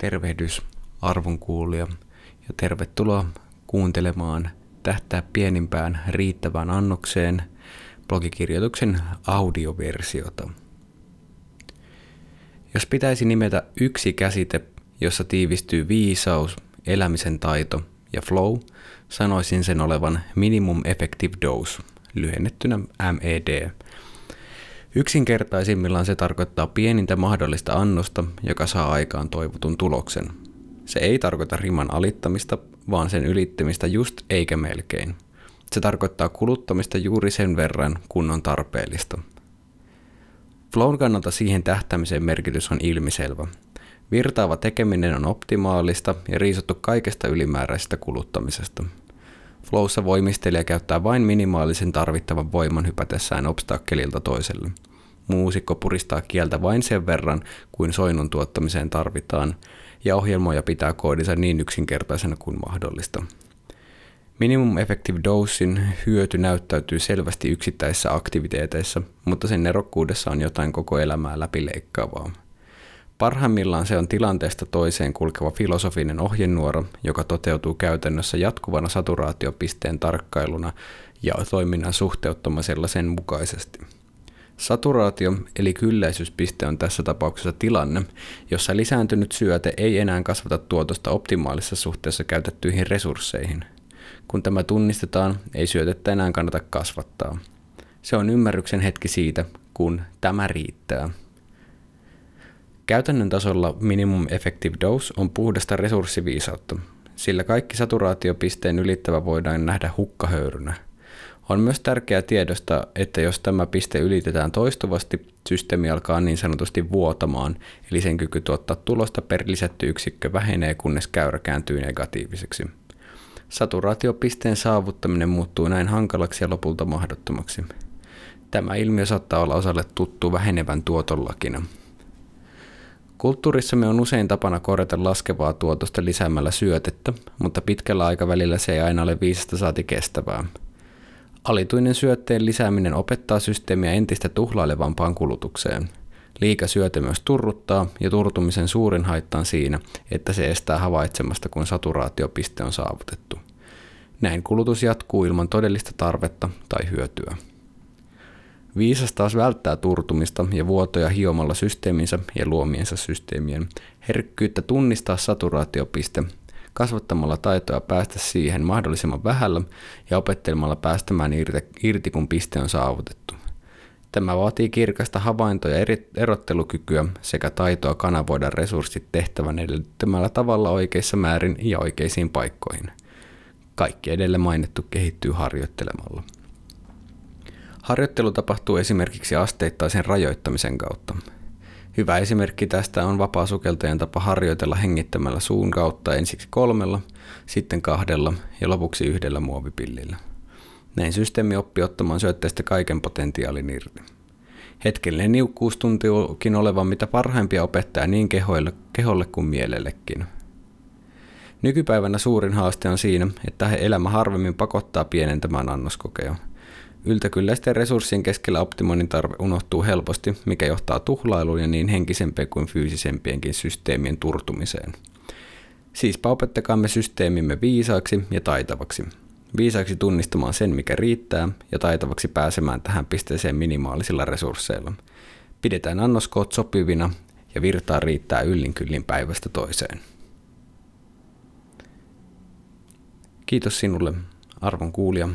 Tervehdys arvon kuulija ja tervetuloa kuuntelemaan Tähtää pienimpään riittävään annokseen blogikirjoituksen audioversiota. Jos pitäisi nimetä yksi käsite, jossa tiivistyy viisaus, elämisen taito ja flow, sanoisin sen olevan minimum effective dose, lyhennettynä MED, Yksinkertaisimmillaan se tarkoittaa pienintä mahdollista annosta, joka saa aikaan toivotun tuloksen. Se ei tarkoita riman alittamista, vaan sen ylittämistä just eikä melkein. Se tarkoittaa kuluttamista juuri sen verran, kun on tarpeellista. Flown kannalta siihen tähtämisen merkitys on ilmiselvä. Virtaava tekeminen on optimaalista ja riisuttu kaikesta ylimääräisestä kuluttamisesta. Flowssa voimistelija käyttää vain minimaalisen tarvittavan voiman hypätessään obstakkelilta toiselle. Muusikko puristaa kieltä vain sen verran, kuin soinun tuottamiseen tarvitaan, ja ohjelmoja pitää koodinsa niin yksinkertaisena kuin mahdollista. Minimum Effective Dosein hyöty näyttäytyy selvästi yksittäisissä aktiviteeteissa, mutta sen nerokkuudessa on jotain koko elämää läpileikkaavaa. Parhaimmillaan se on tilanteesta toiseen kulkeva filosofinen ohjenuoro, joka toteutuu käytännössä jatkuvana saturaatiopisteen tarkkailuna ja toiminnan suhteuttamisella sen mukaisesti. Saturaatio eli kylläisyyspiste on tässä tapauksessa tilanne, jossa lisääntynyt syöte ei enää kasvata tuotosta optimaalisessa suhteessa käytettyihin resursseihin. Kun tämä tunnistetaan, ei syötettä enää kannata kasvattaa. Se on ymmärryksen hetki siitä, kun tämä riittää. Käytännön tasolla minimum effective dose on puhdasta resurssiviisautta, sillä kaikki saturaatiopisteen ylittävä voidaan nähdä hukkahöyrynä. On myös tärkeää tiedosta, että jos tämä piste ylitetään toistuvasti, systeemi alkaa niin sanotusti vuotamaan, eli sen kyky tuottaa tulosta per lisätty yksikkö vähenee, kunnes käyrä kääntyy negatiiviseksi. Saturaatiopisteen saavuttaminen muuttuu näin hankalaksi ja lopulta mahdottomaksi. Tämä ilmiö saattaa olla osalle tuttu vähenevän tuotollakina. Kulttuurissamme on usein tapana korjata laskevaa tuotosta lisäämällä syötettä, mutta pitkällä aikavälillä se ei aina ole viisasta saati kestävää. Alituinen syötteen lisääminen opettaa systeemiä entistä tuhlailevampaan kulutukseen. Liika syöte myös turruttaa ja turtumisen suurin haitta on siinä, että se estää havaitsemasta, kun saturaatiopiste on saavutettu. Näin kulutus jatkuu ilman todellista tarvetta tai hyötyä. Viisas taas välttää turtumista ja vuotoja hiomalla systeeminsä ja luomiensa systeemien herkkyyttä tunnistaa saturaatiopiste, kasvattamalla taitoa päästä siihen mahdollisimman vähällä ja opettelemalla päästämään irti, kun piste on saavutettu. Tämä vaatii kirkasta havaintoja ja erottelukykyä sekä taitoa kanavoida resurssit tehtävän edellyttämällä tavalla oikeissa määrin ja oikeisiin paikkoihin. Kaikki edelle mainittu kehittyy harjoittelemalla. Harjoittelu tapahtuu esimerkiksi asteittaisen rajoittamisen kautta. Hyvä esimerkki tästä on vapaa-sukeltajan tapa harjoitella hengittämällä suun kautta ensiksi kolmella, sitten kahdella ja lopuksi yhdellä muovipillillä. Näin systeemi oppii ottamaan syötteestä kaiken potentiaalin irti. Hetkellinen niukkuus tuntuukin olevan mitä parhaimpia opettaa niin kehoille, keholle kuin mielellekin. Nykypäivänä suurin haaste on siinä, että elämä harvemmin pakottaa pienentämään annoskokeja – Yltäkylläisten resurssien keskellä optimoinnin tarve unohtuu helposti, mikä johtaa tuhlailuun ja niin henkisempien kuin fyysisempienkin systeemien turtumiseen. Siispä opettakaamme systeemimme viisaaksi ja taitavaksi. Viisaaksi tunnistamaan sen, mikä riittää, ja taitavaksi pääsemään tähän pisteeseen minimaalisilla resursseilla. Pidetään annoskoot sopivina ja virtaa riittää yllin kyllin päivästä toiseen. Kiitos sinulle, arvon kuulija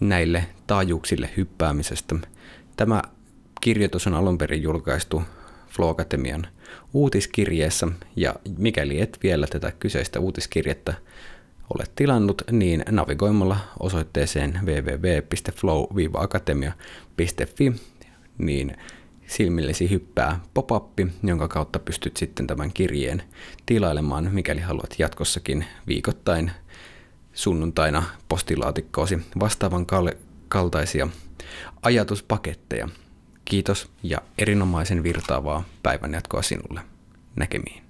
näille taajuuksille hyppäämisestä. Tämä kirjoitus on alun perin julkaistu Flow Academian uutiskirjeessä, ja mikäli et vielä tätä kyseistä uutiskirjettä ole tilannut, niin navigoimalla osoitteeseen www.flow-akatemia.fi, niin silmillesi hyppää pop jonka kautta pystyt sitten tämän kirjeen tilailemaan, mikäli haluat jatkossakin viikoittain – sunnuntaina postilaatikkoasi vastaavan kal- kaltaisia ajatuspaketteja. Kiitos ja erinomaisen virtaavaa päivänjatkoa sinulle. Näkemiin.